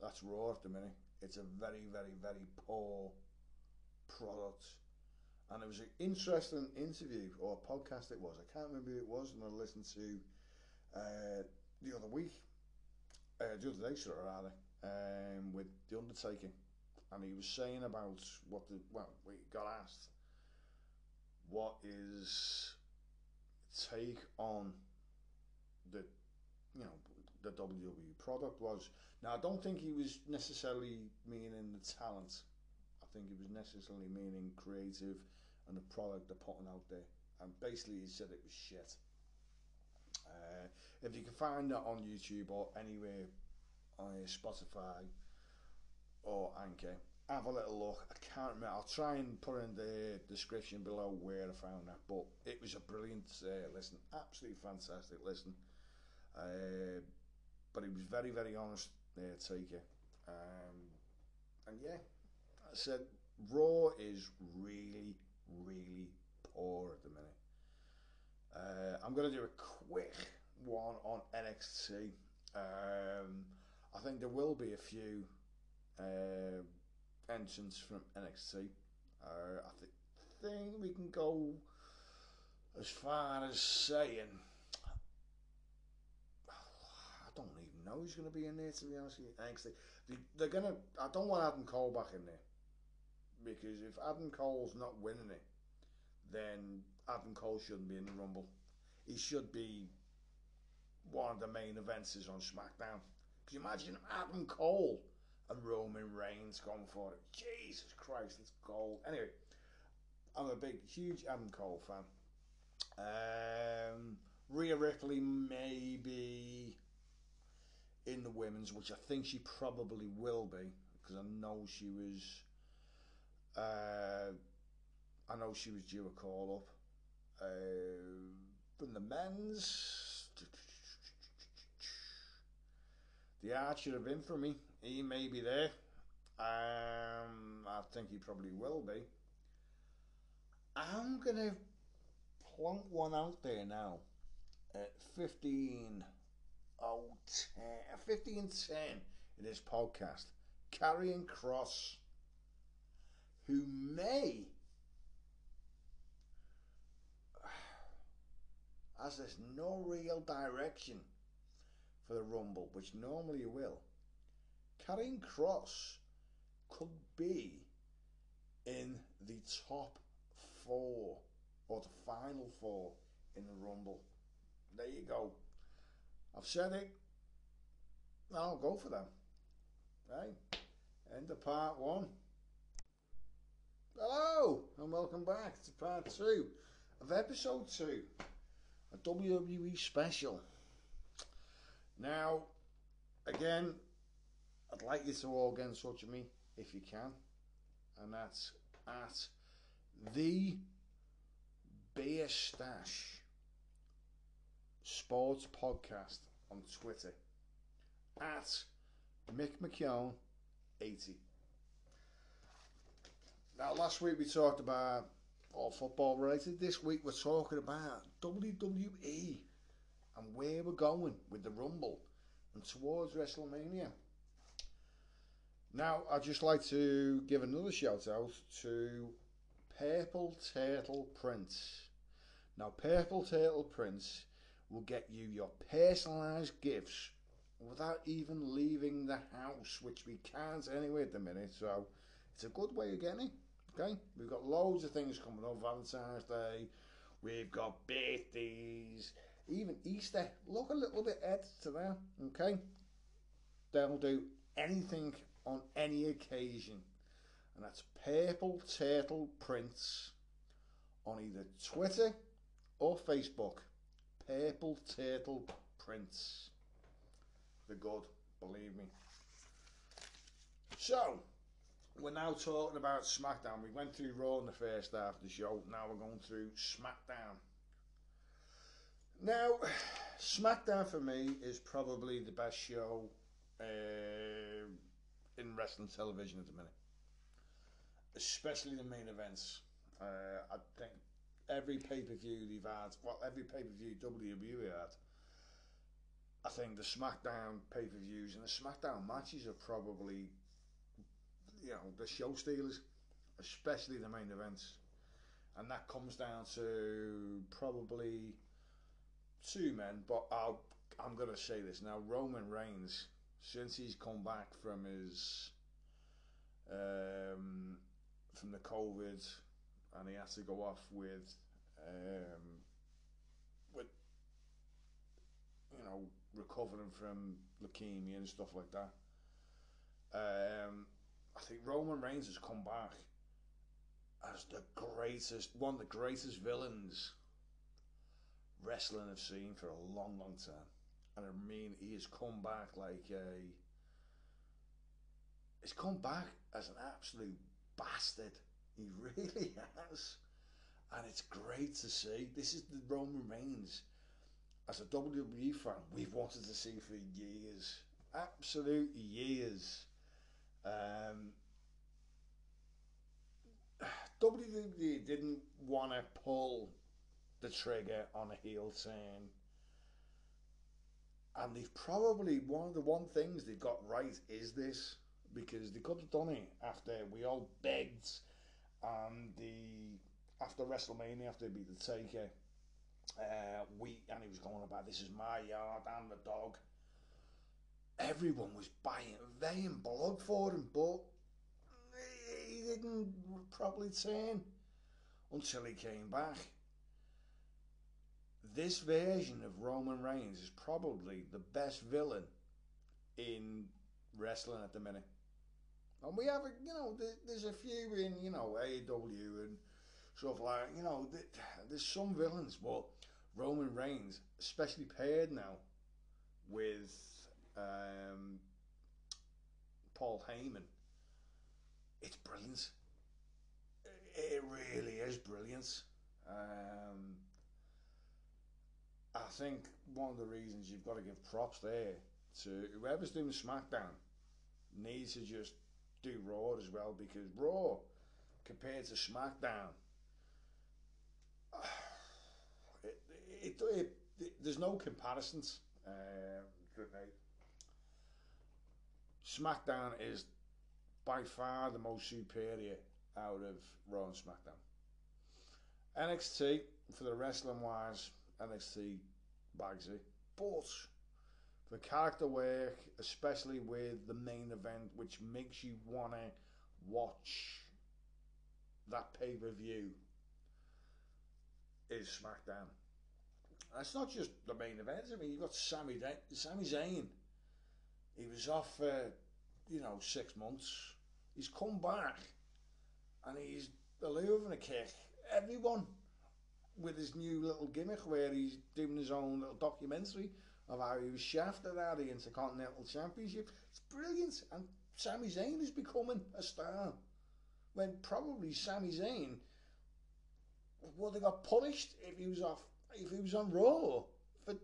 that's Raw at the minute. It's a very, very, very poor product. And it was an interesting interview or podcast it was. I can't remember who it was, and I listened to uh, the other week, uh, the other day, sort of rather, um, with The Undertaker. And he was saying about what the, well, we got asked what is take on the you know the WWE product was. Now I don't think he was necessarily meaning the talent. I think he was necessarily meaning creative and the product they're putting out there. And basically he said it was shit. Uh, if you can find that on YouTube or anywhere on Spotify or Anchor, have a little look. I can't remember. I'll try and put in the description below where I found that. But it was a brilliant uh, listen, absolutely fantastic listen. Uh, but he was very, very honest there, Taker. Um, and yeah, I said Raw is really, really poor at the minute. Uh, I'm going to do a quick one on NXT. Um, I think there will be a few. Uh, entrance from NXT. Uh, I th- think we can go as far as saying. I don't even know who's going to be in there, to be honest with you. NXT. They, going to. I don't want Adam Cole back in there. Because if Adam Cole's not winning it, then Adam Cole shouldn't be in the Rumble. He should be one of the main events is on SmackDown. You imagine Adam Cole and Roman Reigns going for it. Jesus Christ, it's gold. Anyway, I'm a big, huge Adam Cole fan. Um, Rhea Ripley maybe in the women's, which I think she probably will be because I know she was. Uh, I know she was due a call up. Uh, from the men's, the Archer of Infamy he may be there. Um, I think he probably will be. I'm gonna plunk one out there now at 15 oh 10, 15 10 in this podcast. Karrion Kross, who may, as there's no real direction for the Rumble, which normally you will Karrion Kross could be in the top four or the final four in the Rumble. There you go. I've said it. I'll go for them. Right? end of part one. Hello, and welcome back to part two of episode two, a WWE special. Now, again, I'd like you to all get in touch with me if you can, and that's at the Beer Stash Sports Podcast on Twitter at Mick McKeown 80. Now, last week we talked about all football related. This week we're talking about WWE and where we're going with the Rumble and towards WrestleMania. Now, I'd just like to give another shout out to Purple Turtle Prints. Now, Purple Turtle Prints will get you your personalised gifts without even leaving the house, which we can't anyway at the minute. So, it's a good way of getting it. Okay, we've got loads of things coming up. Valentine's Day, we've got birthdays, even Easter. Look a little bit ahead to that. Okay, they'll do anything on any occasion, and that's Purple Turtle Prints on either Twitter or Facebook. Purple Turtle Prints. The good, believe me. So, we're now talking about SmackDown. We went through Raw in the first half of the show. Now we're going through SmackDown. Now, SmackDown for me is probably the best show uh, in wrestling television at the minute, especially the main events. Uh, I think every pay per view they've had, well, every pay per view WWE had. I think the SmackDown pay per views and the SmackDown matches are probably you know the show stealers, especially the main events, and that comes down to probably two men. But I'll I'm gonna say this now: Roman Reigns, since he's come back from his um, from the COVID, and he had to go off with um, with you know recovering from leukemia and stuff like that. Um, I think Roman Reigns has come back as the greatest, one of the greatest villains wrestling have seen for a long, long time. And I mean, he has come back like a. He's come back as an absolute bastard. He really has. And it's great to see. This is the Roman Reigns. As a WWE fan, we've wanted to see for years. Absolute years. Um, WWE didn't want to pull the trigger on a heel turn. And they've probably, one of the one things they've got right is this, because they could have done it after we all begged and the after WrestleMania, after they beat the Taker, uh, we and he was going about this is my yard and the dog everyone was buying, baying blood for him, but he didn't probably turn until he came back. This version of Roman Reigns is probably the best villain in wrestling at the minute. And we have, a, you know, there's a few in, you know, AEW and stuff like, you know, there's some villains, but Roman Reigns, especially paired now with um, Paul Heyman. It's brilliant. It really is brilliant. Um, I think one of the reasons you've got to give props there to whoever's doing SmackDown needs to just do Raw as well because Raw compared to SmackDown, it, it, it, it there's no comparisons. Uh, SmackDown is by far the most superior out of Raw and SmackDown. NXT, for the wrestling wise, NXT Bagsy. But the character work, especially with the main event, which makes you want to watch that pay per view, is SmackDown. That's not just the main event. I mean, you've got Sami, Sami Zayn he was off for you know, six months. He's come back and he's delivering a kick. Everyone with his new little gimmick where he's doing his own little documentary of how he was shafted of the Intercontinental Championship. It's brilliant. And Sami Zayn is becoming a star. When probably Sami Zayn would have got punished if he was off if he was on Raw for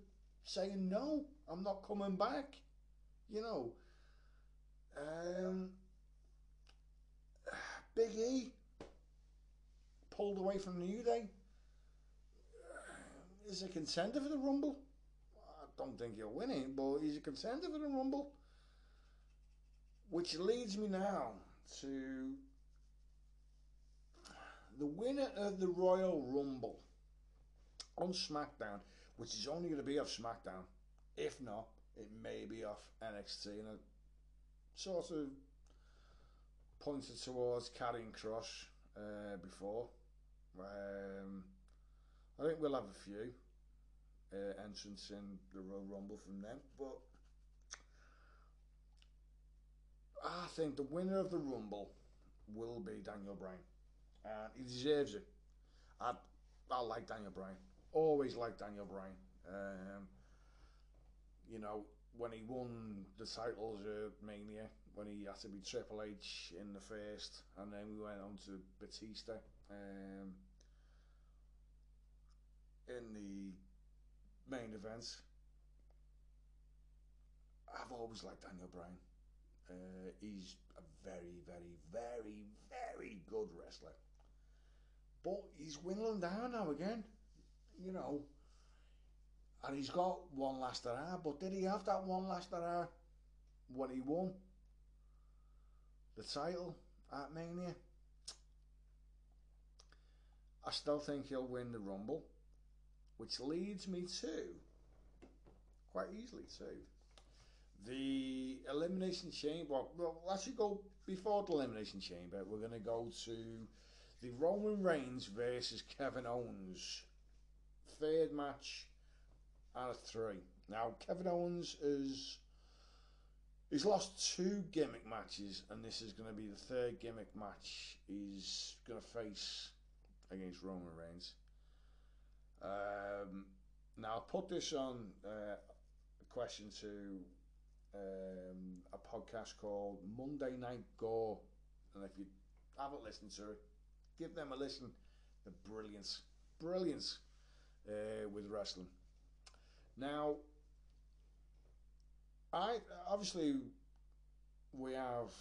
saying no, I'm not coming back. You know. Um, Big E pulled away from the New Day. Is a contender for the Rumble. I don't think he'll win it, but he's a contender for the Rumble. Which leads me now to the winner of the Royal Rumble on SmackDown, which is only going to be off SmackDown. If not, it may be off NXT. And it sort of pointed towards Karrion Kross uh, before. Um, I think we'll have a few uh, entrants in the Royal Rumble from them, but I think the winner of the Rumble will be Daniel Bryan, and he deserves it. I I like Daniel Bryan, always like Daniel Bryan. Um, you know when he won the titles at Mania, when he had to be Triple H in the first, and then we went on to Batista. Um, in the main events, I've always liked Daniel Bryan. Uh, he's a very, very, very, very good wrestler. But he's whittling down now again, you know. And he's got one last hurrah, but did he have that one last hurrah when he won the title at Mania? I still think he'll win the Rumble, which leads me to, quite easily to, the Elimination Chamber. Well, let's go before the Elimination Chamber. We're going to go to the Roman Reigns versus Kevin Owens third match out of three. Now, Kevin Owens is. He's lost two gimmick matches, and this is going to be the third gimmick match he's going to face against Roman Reigns. Um, now, I'll put this on uh, a question to um, a podcast called Monday Night Gore. And if you haven't listened to it, give them a listen. The brilliance, brilliance uh, with wrestling. Now, I obviously we have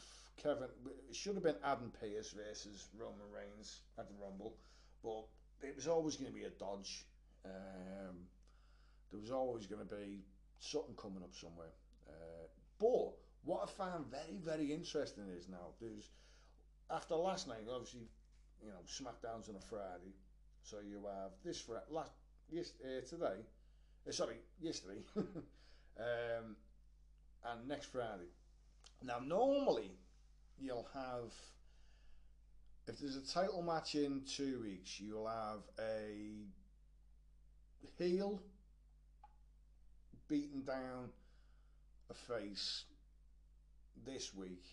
Kevin. It should have been Adam Pearce versus Roman Reigns at the Rumble, but it was always going to be a dodge. Um, there was always going to be something coming up somewhere. Uh, but what I found very, very interesting is now there's after last night, obviously, you know, SmackDown's on a Friday, so you have this Friday, last yes, uh, today, uh, sorry, yesterday, um, and next Friday. Now, normally you'll have if there's a title match in two weeks, you'll have a heel beating down a face this week,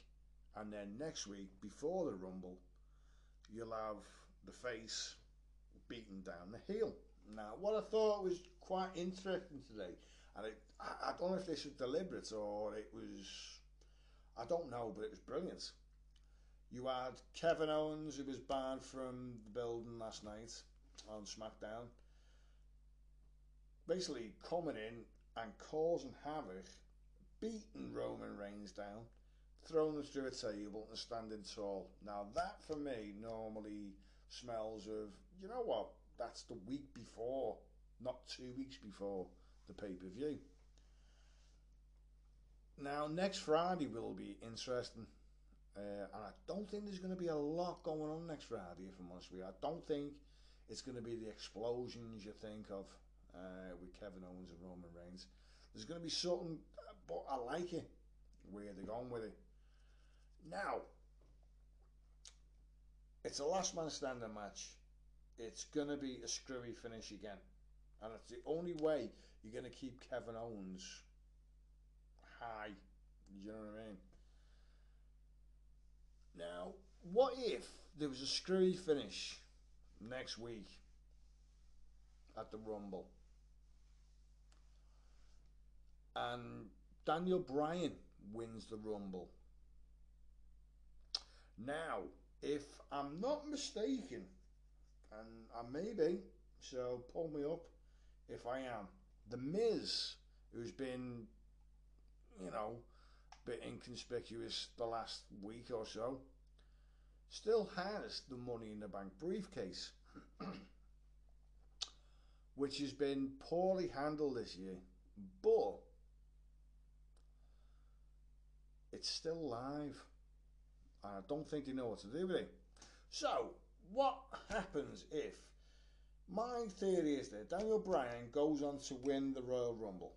and then next week, before the Rumble, you'll have the face beating down the heel. Now, what I thought was quite interesting today, and it, I, I don't know if this was deliberate or it was, I don't know, but it was brilliant. You had Kevin Owens, who was banned from the building last night on SmackDown, basically coming in and causing havoc, beating Roman Reigns down, throwing him through a table and standing tall. Now, that for me normally smells of, you know what, that's the week before, not two weeks before the pay per view. Now, next Friday will be interesting. Uh, and I don't think there's going to be a lot going on next Friday, if I'm honest with you. I don't think it's going to be the explosions you think of uh, with Kevin Owens and Roman Reigns. There's going to be something, but I like it where they're going with it. Now, it's a last man standing match. It's going to be a screwy finish again. And it's the only way you're going to keep Kevin Owens high. You know what I mean? Now, what if there was a screwy finish next week at the Rumble? And Daniel Bryan wins the Rumble. Now, if I'm not mistaken, and I may be, so pull me up if I am, The Miz, who's been, you know, a bit inconspicuous the last week or so, still has the Money in the Bank briefcase, which has been poorly handled this year, but it's still live. And I don't think they know what to do with it. So, what happens if my theory is that Daniel Bryan goes on to win the Royal Rumble?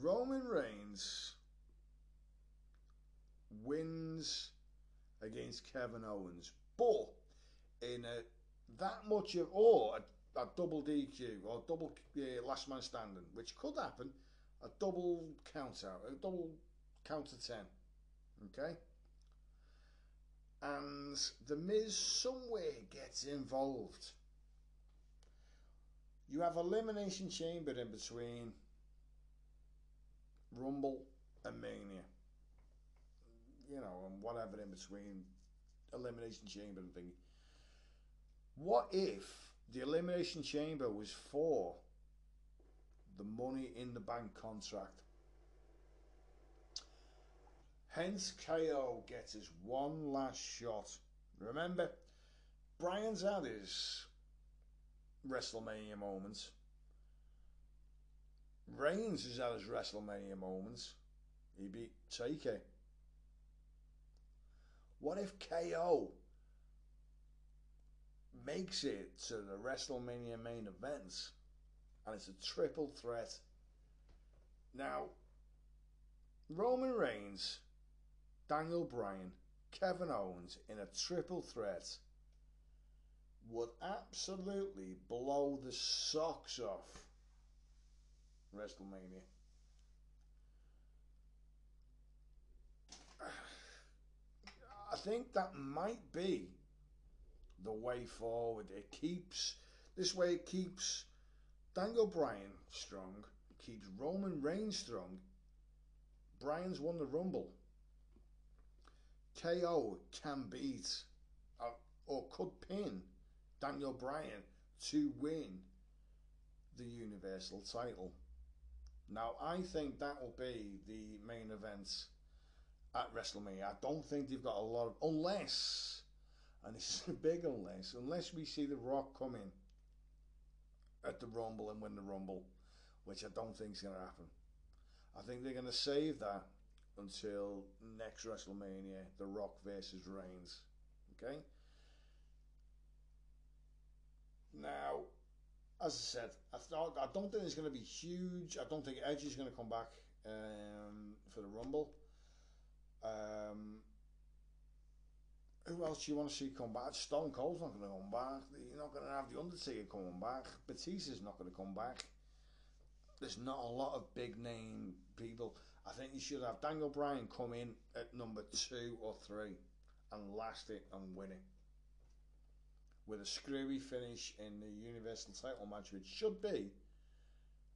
Roman Reigns wins against Kevin Owens, but in a that much of or a, a double DQ or double uh, last man standing, which could happen, a double count out, a double count to ten, okay. And the Miz somewhere gets involved. You have elimination chamber in between Rumble and Mania you know, and whatever in between Elimination Chamber and thing. What if the Elimination Chamber was for the money in the bank contract? Hence, KO gets his one last shot. Remember, Bryan's had his WrestleMania moments. Reigns has had his WrestleMania moments. He beat Taker. What if KO makes it to the WrestleMania main events and it's a triple threat? Now, Roman Reigns, Daniel Bryan, Kevin Owens in a triple threat would absolutely blow the socks off WrestleMania. I think that might be the way forward. It keeps this way. It keeps Daniel Bryan strong. Keeps Roman Reigns strong. Bryan's won the Rumble. KO can beat uh, or could pin Daniel Bryan to win the Universal title. Now, I think that will be the main event at WrestleMania. I don't think they've got a lot of unless, and this is a big unless, unless we see The Rock come in at the Rumble and win the Rumble, which I don't think is going to happen. I think they're going to save that until next WrestleMania, The Rock versus Reigns. Okay. Now, as I said, I thought I don't think it's going to be huge. I don't think Edge is going to come back um, for the Rumble. Um, who else do you want to see come back? Stone Cold's not going to come back. You're not going to have The Undertaker coming back. Batista's not going to come back. There's not a lot of big name people. I think you should have Daniel Bryan come in at number two or three and last it and win it. With a screwy finish in the Universal title match, which should be,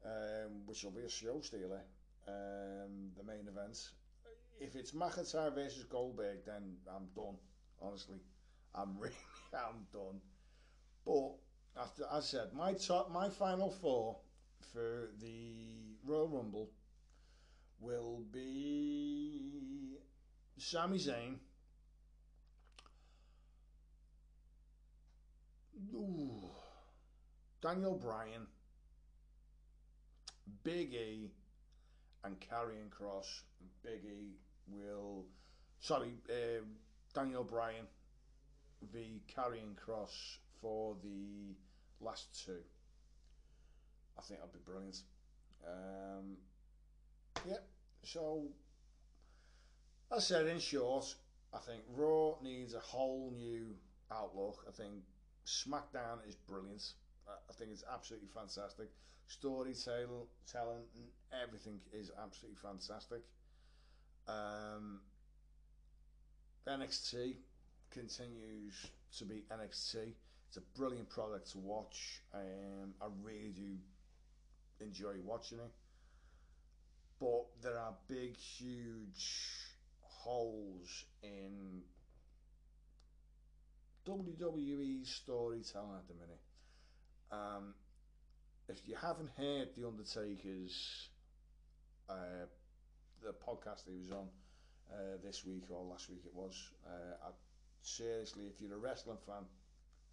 um, which will be a show stealer, um, the main event if it's McIntyre versus Goldberg, then I'm done. Honestly, I'm really I'm done. But after I said my top, my final four for the Royal Rumble will be Sami Zayn. Ooh, Daniel Bryan, Big E, and Karrion Kross. Big E will, sorry, uh, Daniel Bryan v Karrion Kross for the last two. I think that'd be brilliant. Um, yeah, so as I said, in short, I think Raw needs a whole new outlook. I think SmackDown is brilliant. I think it's absolutely fantastic. Storytelling, telling, and everything is absolutely fantastic. Um, NXT continues to be NXT. It's a brilliant product to watch. Um, I really do enjoy watching it. But there are big, huge holes in WWE storytelling at the minute. Um, if you haven't heard The Undertaker's uh, the podcast he was on uh, this week or last week it was, uh, I, seriously, if you're a wrestling fan,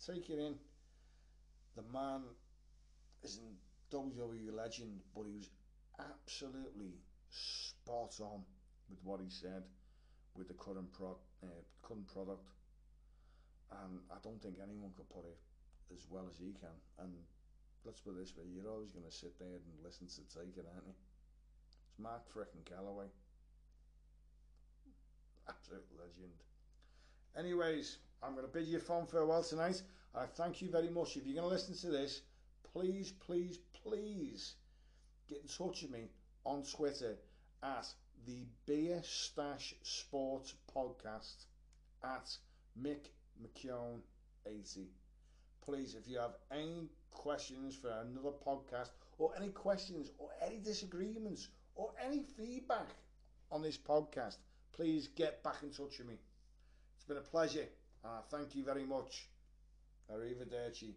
take it in. The man is a WWE legend, but he was absolutely spot on with what he said with the current pro, uh, current product, and I don't think anyone could put it as well as he can. And let's put it this way: you're always going to sit there and listen to Taker, aren't you? It's Mark frickin' Calaway, absolute legend. Anyways, I'm going to bid you fond farewell tonight. I thank you very much. If you're going to listen to this, please, please, please get in touch with me on Twitter at the Beer Stash Sports Podcast at Mick McKeown 80. Please, if you have any questions for another podcast or any questions or any disagreements or any feedback on this podcast, please get back in touch with me. It's been a pleasure thank you very much. Arrivederci.